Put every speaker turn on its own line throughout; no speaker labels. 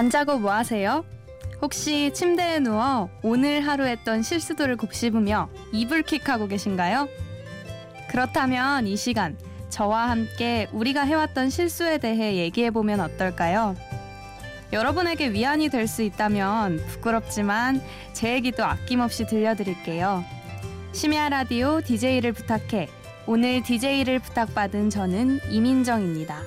안 자고 뭐 하세요? 혹시 침대에 누워 오늘 하루 했던 실수들을 곱씹으며 이불킥하고 계신가요? 그렇다면 이 시간 저와 함께 우리가 해왔던 실수에 대해 얘기해보면 어떨까요? 여러분에게 위안이 될 수 있다면 부끄럽지만 제 얘기도 아낌없이 들려드릴게요. 심야 라디오 DJ를 부탁해. 오늘 DJ를 부탁받은 저는 이민정입니다.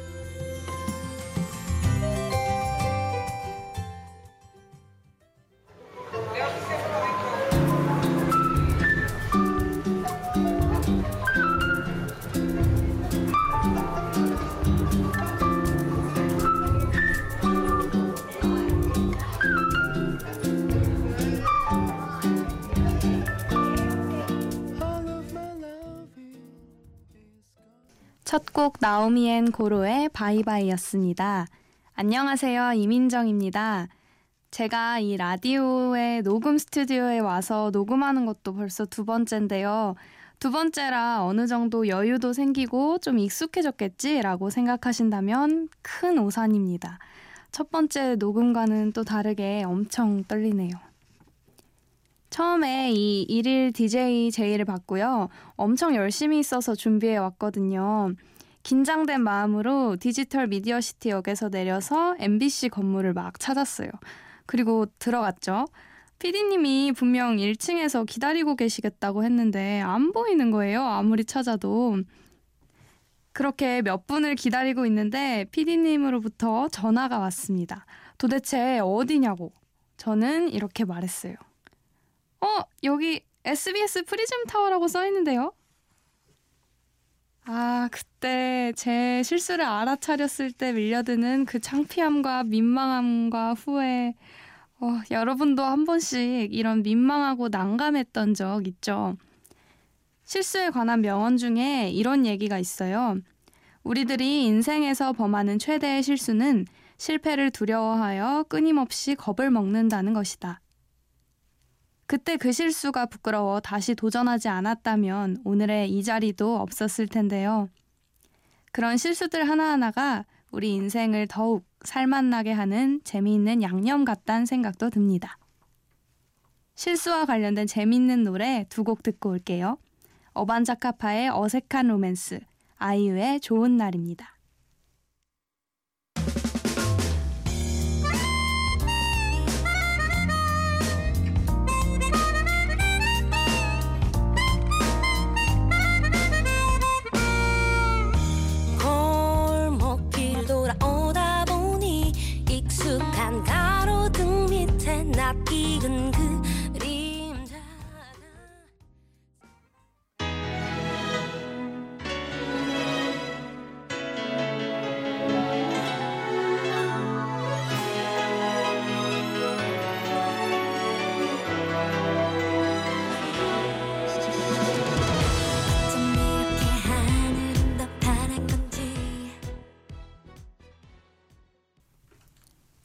첫 곡 나오미 앤 고로의 바이바이였습니다. 안녕하세요. 이민정입니다. 제가 이 라디오의 녹음 스튜디오에 와서 녹음하는 것도 벌써 두 번째인데요. 두 번째라 어느 정도 여유도 생기고 좀 익숙해졌겠지라고 생각하신다면 큰 오산입니다. 첫 번째 녹음과는 또 다르게 엄청 떨리네요. 처음에 이 일일 DJ 제의를 받고요. 엄청 열심히 있어서 준비해 왔거든요. 긴장된 마음으로 디지털 미디어 시티 역에서 내려서 MBC 건물을 막 찾았어요. 그리고 들어갔죠. 피디님이 분명 1층에서 기다리고 계시겠다고 했는데 안 보이는 거예요. 아무리 찾아도. 그렇게 몇 분을 기다리고 있는데 피디님으로부터 전화가 왔습니다. 도대체 어디냐고. 저는 이렇게 말했어요. 어, 여기 SBS 프리즘 타워라고 써 있는데요. 아, 그때 제 실수를 알아차렸을 때 밀려드는 그 창피함과 민망함과 후회. 어, 여러분도 한 번씩 이런 민망하고 난감했던 적 있죠? 실수에 관한 명언 중에 이런 얘기가 있어요. 우리들이 인생에서 범하는 최대의 실수는 실패를 두려워하여 끊임없이 겁을 먹는다는 것이다. 그때 그 실수가 부끄러워 다시 도전하지 않았다면 오늘의 이 자리도 없었을 텐데요. 그런 실수들 하나하나가 우리 인생을 더욱 살맛나게 하는 재미있는 양념 같다는 생각도 듭니다. 실수와 관련된 재미있는 노래 두 곡 듣고 올게요. 어반자카파의 어색한 로맨스, 아이유의 좋은 날입니다.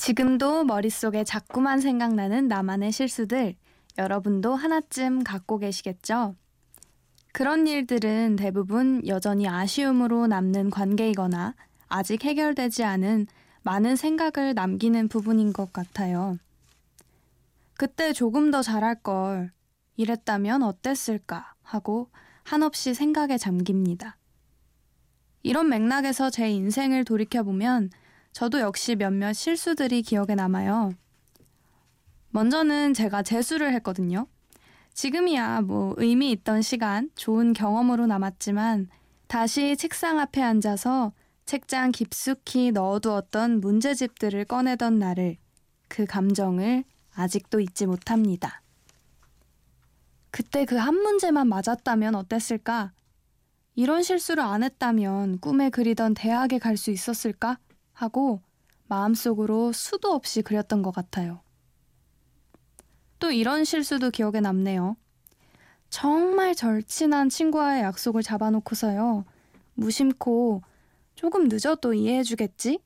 지금도 머릿속에 자꾸만 생각나는 나만의 실수들 여러분도 하나쯤 갖고 계시겠죠? 그런 일들은 대부분 여전히 아쉬움으로 남는 관계이거나 아직 해결되지 않은 많은 생각을 남기는 부분인 것 같아요. 그때 조금 더 잘할 걸, 이랬다면 어땠을까 하고 한없이 생각에 잠깁니다. 이런 맥락에서 제 인생을 돌이켜보면 저도 역시 몇몇 실수들이 기억에 남아요. 먼저는 제가 재수를 했거든요. 지금이야 뭐 의미 있던 시간, 좋은 경험으로 남았지만 다시 책상 앞에 앉아서 책장 깊숙이 넣어두었던 문제집들을 꺼내던 날을 그 감정을 아직도 잊지 못합니다. 그때 그 한 문제만 맞았다면 어땠을까? 이런 실수를 안 했다면 꿈에 그리던 대학에 갈 수 있었을까? 하고 마음속으로 수도 없이 그렸던 것 같아요. 또 이런 실수도 기억에 남네요. 정말 절친한 친구와의 약속을 잡아놓고서요. 무심코 조금 늦어도 이해해주겠지?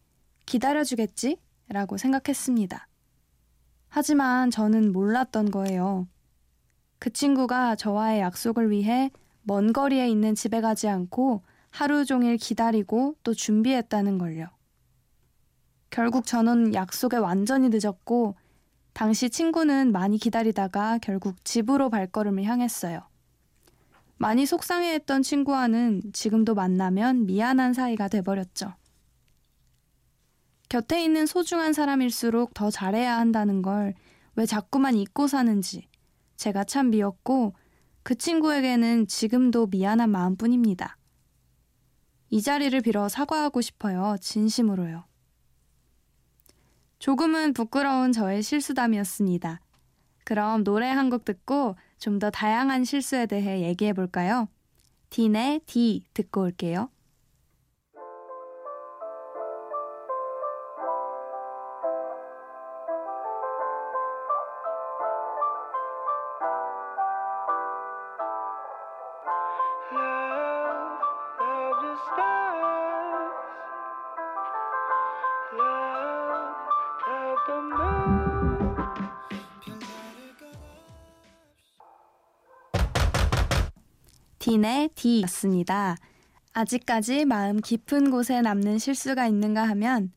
기다려주겠지? 라고 생각했습니다. 하지만 저는 몰랐던 거예요. 그 친구가 저와의 약속을 위해 먼 거리에 있는 집에 가지 않고 하루 종일 기다리고 또 준비했다는 걸요. 결국 저는 약속에 완전히 늦었고 당시 친구는 많이 기다리다가 결국 집으로 발걸음을 향했어요. 많이 속상해했던 친구와는 지금도 만나면 미안한 사이가 돼버렸죠. 곁에 있는 소중한 사람일수록 더 잘해야 한다는 걸 왜 자꾸만 잊고 사는지 제가 참 미웠고 그 친구에게는 지금도 미안한 마음뿐입니다. 이 자리를 빌어 사과하고 싶어요. 진심으로요. 조금은 부끄러운 저의 실수담이었습니다. 그럼 노래 한 곡 듣고 좀 더 다양한 실수에 대해 얘기해 볼까요? 딘의 D 듣고 올게요. 딘의 D였습니다. 아직까지 마음 깊은 곳에 남는 실수가 있는가 하면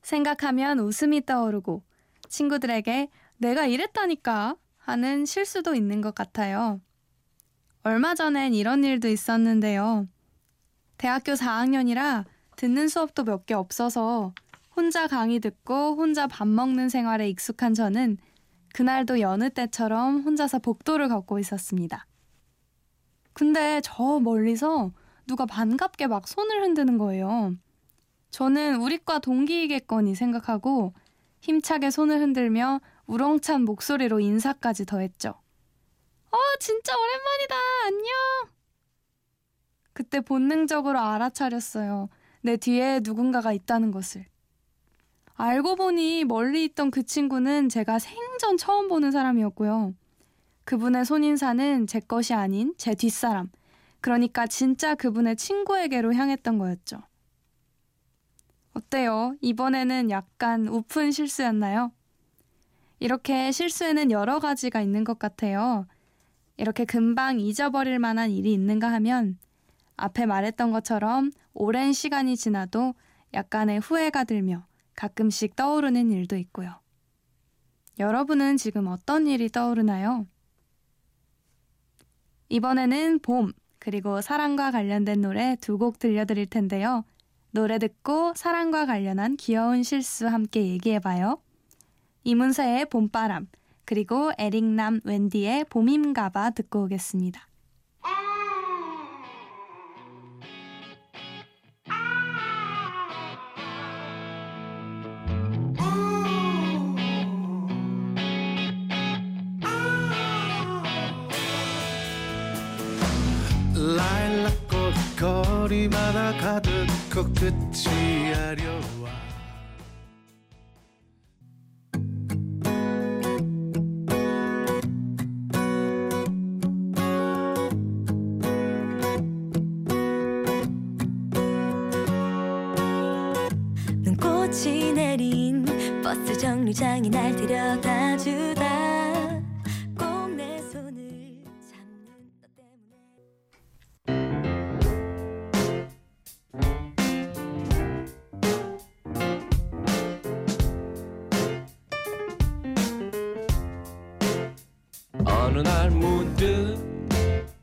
생각하면 웃음이 떠오르고 친구들에게 내가 이랬다니까 하는 실수도 있는 것 같아요. 얼마 전엔 이런 일도 있었는데요. 대학교 4학년이라 듣는 수업도 몇 개 없어서 혼자 강의 듣고 혼자 밥 먹는 생활에 익숙한 저는 그날도 여느 때처럼 혼자서 복도를 걷고 있었습니다. 근데 저 멀리서 누가 반갑게 막 손을 흔드는 거예요. 저는 우리과 동기이겠거니 생각하고 힘차게 손을 흔들며 우렁찬 목소리로 인사까지 더했죠. 어, 진짜 오랜만이다. 안녕. 그때 본능적으로 알아차렸어요. 내 뒤에 누군가가 있다는 것을. 알고 보니 멀리 있던 그 친구는 제가 생전 처음 보는 사람이었고요. 그분의 손인사는 제 것이 아닌 제 뒷사람, 그러니까 진짜 그분의 친구에게로 향했던 거였죠. 어때요? 이번에는 약간 우픈 실수였나요? 이렇게 실수에는 여러 가지가 있는 것 같아요. 이렇게 금방 잊어버릴 만한 일이 있는가 하면 앞에 말했던 것처럼 오랜 시간이 지나도 약간의 후회가 들며 가끔씩 떠오르는 일도 있고요. 여러분은 지금 어떤 일이 떠오르나요? 이번에는 봄, 그리고 사랑과 관련된 노래 두 곡 들려드릴 텐데요. 노래 듣고 사랑과 관련한 귀여운 실수 함께 얘기해봐요. 이문세의 봄바람, 그리고 에릭남 웬디의 봄임가봐 듣고 오겠습니다.
가득 코끝이 아려와.
눈꽃이 내린 버스 정류장이 날 데려다 주다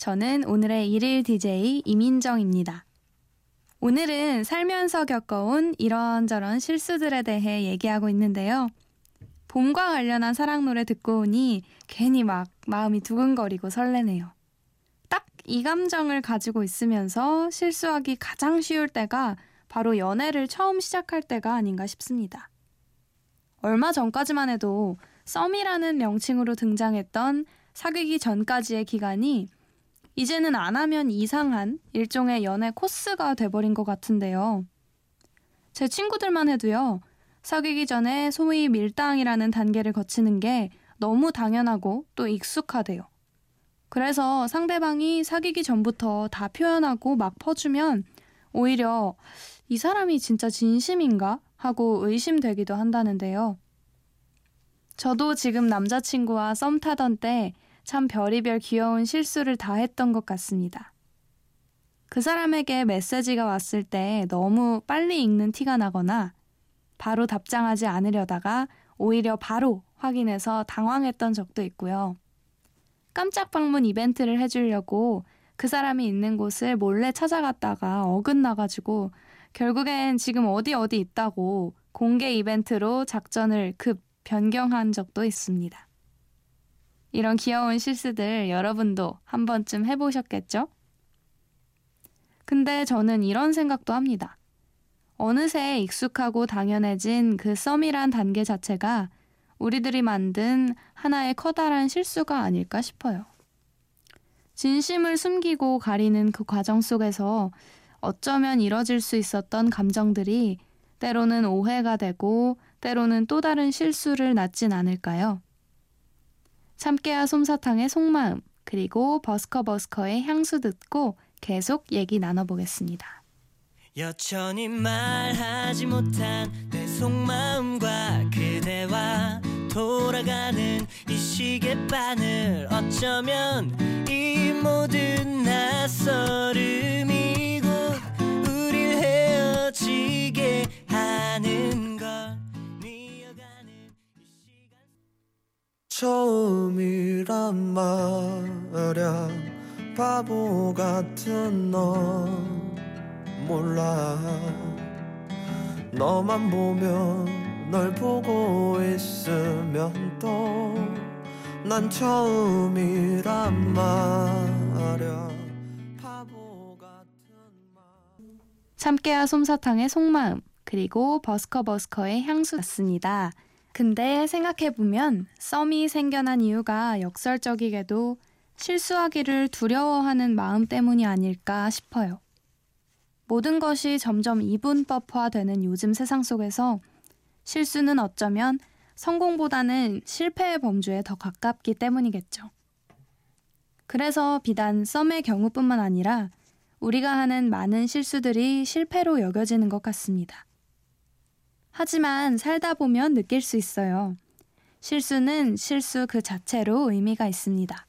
저는 오늘의 일일 DJ 이민정입니다. 오늘은 살면서 겪어온 이런저런 실수들에 대해 얘기하고 있는데요. 봄과 관련한 사랑 노래 듣고 오니 괜히 막 마음이 두근거리고 설레네요. 딱 이 감정을 가지고 있으면서 실수하기 가장 쉬울 때가 바로 연애를 처음 시작할 때가 아닌가 싶습니다. 얼마 전까지만 해도 썸이라는 명칭으로 등장했던 사귀기 전까지의 기간이 이제는 안 하면 이상한 일종의 연애 코스가 돼버린 것 같은데요. 제 친구들만 해도요, 사귀기 전에 소위 밀당이라는 단계를 거치는 게 너무 당연하고 또 익숙하대요. 그래서 상대방이 사귀기 전부터 다 표현하고 막 퍼주면 오히려 이 사람이 진짜 진심인가 하고 의심되기도 한다는데요. 저도 지금 남자친구와 썸 타던 때 참 별이별 귀여운 실수를 다 했던 것 같습니다. 그 사람에게 메시지가 왔을 때 너무 빨리 읽는 티가 나거나 바로 답장하지 않으려다가 오히려 바로 확인해서 당황했던 적도 있고요. 깜짝 방문 이벤트를 해주려고 그 사람이 있는 곳을 몰래 찾아갔다가 어긋나가지고 결국엔 지금 어디 어디 있다고 공개 이벤트로 작전을 급 변경한 적도 있습니다. 이런 귀여운 실수들 여러분도 한 번쯤 해보셨겠죠? 근데 저는 이런 생각도 합니다. 어느새 익숙하고 당연해진 그 썸이란 단계 자체가 우리들이 만든 하나의 커다란 실수가 아닐까 싶어요. 진심을 숨기고 가리는 그 과정 속에서 어쩌면 이뤄질 수 있었던 감정들이 때로는 오해가 되고 때로는 또 다른 실수를 낳진 않을까요? 참깨와 솜사탕의 속마음 그리고 버스커버스커의 향수 듣고 계속 얘기 나눠보겠습니다.
여전히 말하지 못한 내 속마음과 그대와 돌아가는 이 시계바늘 어쩌면 이 모든 낯설음
처음이란 말야. 바보 같은 너. 몰라. 너만 보면 널 보고 있으면 또 난 처음이란 말야. 바보 같은 말.
참깨와 솜사탕의 속마음 그리고 버스커버스커의 향수 같습니다. 근데 생각해보면 썸이 생겨난 이유가 역설적이게도 실수하기를 두려워하는 마음 때문이 아닐까 싶어요. 모든 것이 점점 이분법화되는 요즘 세상 속에서 실수는 어쩌면 성공보다는 실패의 범주에 더 가깝기 때문이겠죠. 그래서 비단 썸의 경우뿐만 아니라 우리가 하는 많은 실수들이 실패로 여겨지는 것 같습니다. 하지만 살다 보면 느낄 수 있어요. 실수는 실수 그 자체로 의미가 있습니다.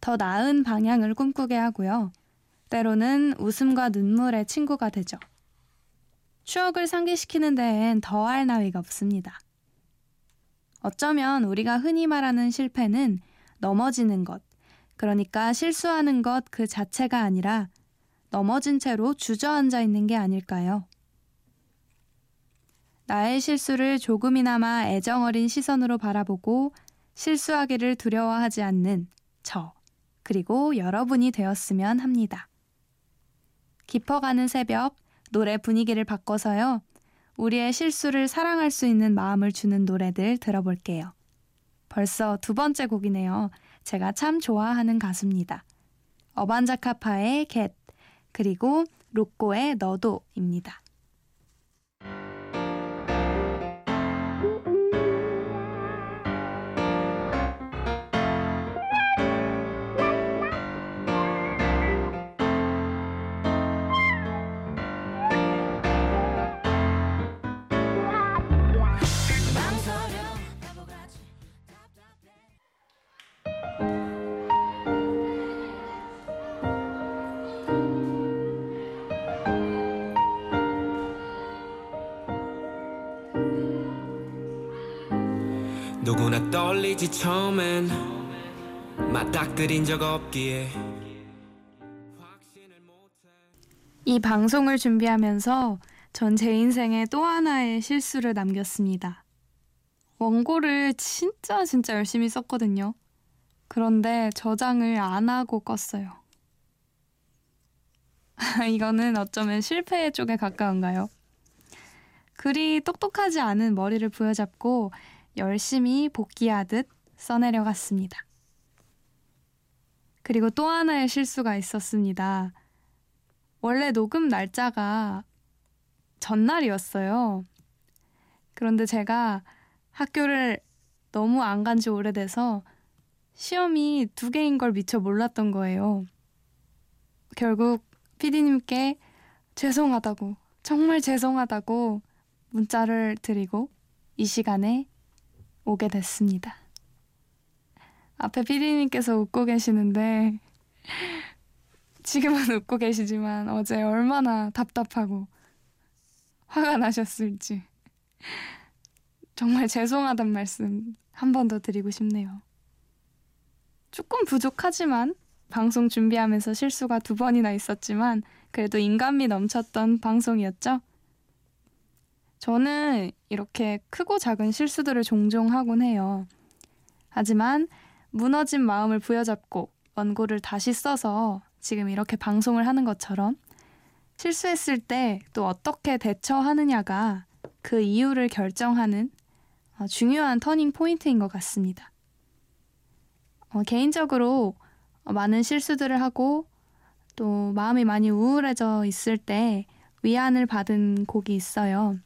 더 나은 방향을 꿈꾸게 하고요. 때로는 웃음과 눈물의 친구가 되죠. 추억을 상기시키는 데엔 더할 나위가 없습니다. 어쩌면 우리가 흔히 말하는 실패는 넘어지는 것, 그러니까 실수하는 것 그 자체가 아니라 넘어진 채로 주저앉아 있는 게 아닐까요? 나의 실수를 조금이나마 애정어린 시선으로 바라보고 실수하기를 두려워하지 않는 저, 그리고 여러분이 되었으면 합니다. 깊어가는 새벽, 노래 분위기를 바꿔서요. 우리의 실수를 사랑할 수 있는 마음을 주는 노래들 들어볼게요. 벌써 두 번째 곡이네요. 제가 참 좋아하는 가수입니다. 어반자카파의 겟, 그리고 로꼬의 너도입니다.
누구나 떨리지 처음엔 맞닥뜨린 적 없기에
이 방송을 준비하면서 전 제 인생에 또 하나의 실수를 남겼습니다. 원고를 진짜 진짜 열심히 썼거든요. 그런데 저장을 안 하고 껐어요. 이거는 어쩌면 실패 쪽에 가까운가요? 그리 똑똑하지 않은 머리를 부여잡고 열심히 복귀하듯 써내려갔습니다. 그리고 또 하나의 실수가 있었습니다. 원래 녹음 날짜가 전날이었어요. 그런데 제가 학교를 너무 안 간 지 오래돼서 시험이 두 개인 걸 미처 몰랐던 거예요. 결국 피디님께 죄송하다고, 정말 죄송하다고 문자를 드리고 이 시간에 오게 됐습니다. 앞에 피디님께서 웃고 계시는데 지금은 웃고 계시지만 어제 얼마나 답답하고 화가 나셨을지 정말 죄송하단 말씀 한 번 더 드리고 싶네요. 조금 부족하지만 방송 준비하면서 실수가 두 번이나 있었지만 그래도 인간미 넘쳤던 방송이었죠. 저는 이렇게 크고 작은 실수들을 종종 하곤 해요. 하지만 무너진 마음을 부여잡고 원고를 다시 써서 지금 이렇게 방송을 하는 것처럼 실수했을 때 또 어떻게 대처하느냐가 그 이유를 결정하는 어, 중요한 turning point인 것 같습니다. 어, 개인적으로 많은 실수들을 하고 또 마음이 많이 우울해져 있을 때 위안을 받은 곡이 있어요.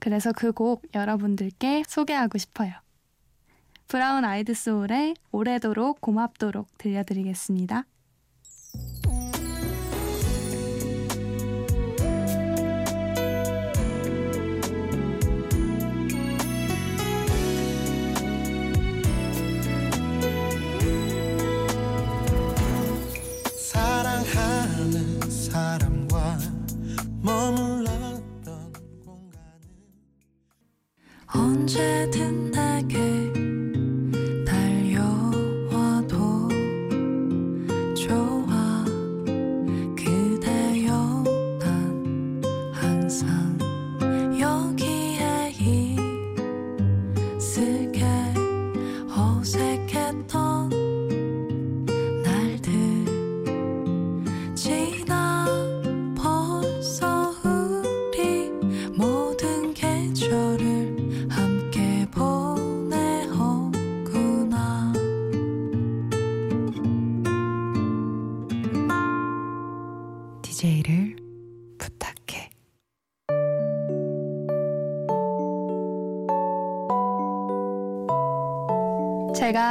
그래서 그 곡 여러분들께 소개하고 싶어요. 브라운 아이드 소울의 오래도록 고맙도록 들려드리겠습니다.
사랑하는 사람과 머물
언제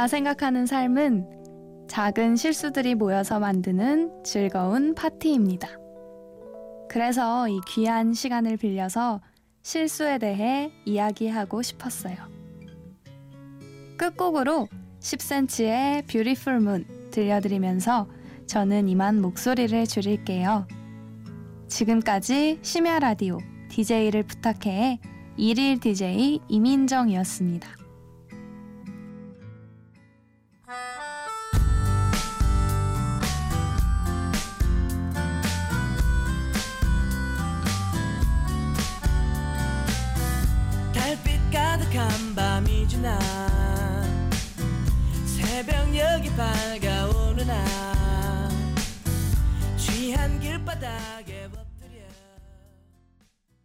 생각하는 삶은 작은 실수들이 모여서 만드는 즐거운 파티입니다. 그래서 이 귀한 시간을 빌려서 실수에 대해 이야기하고 싶었어요. 끝곡으로 10cm의 Beautiful Moon 들려드리면서 저는 이만 목소리를 줄일게요. 지금까지 심야 라디오 DJ를 부탁해 일일 DJ 이민정이었습니다.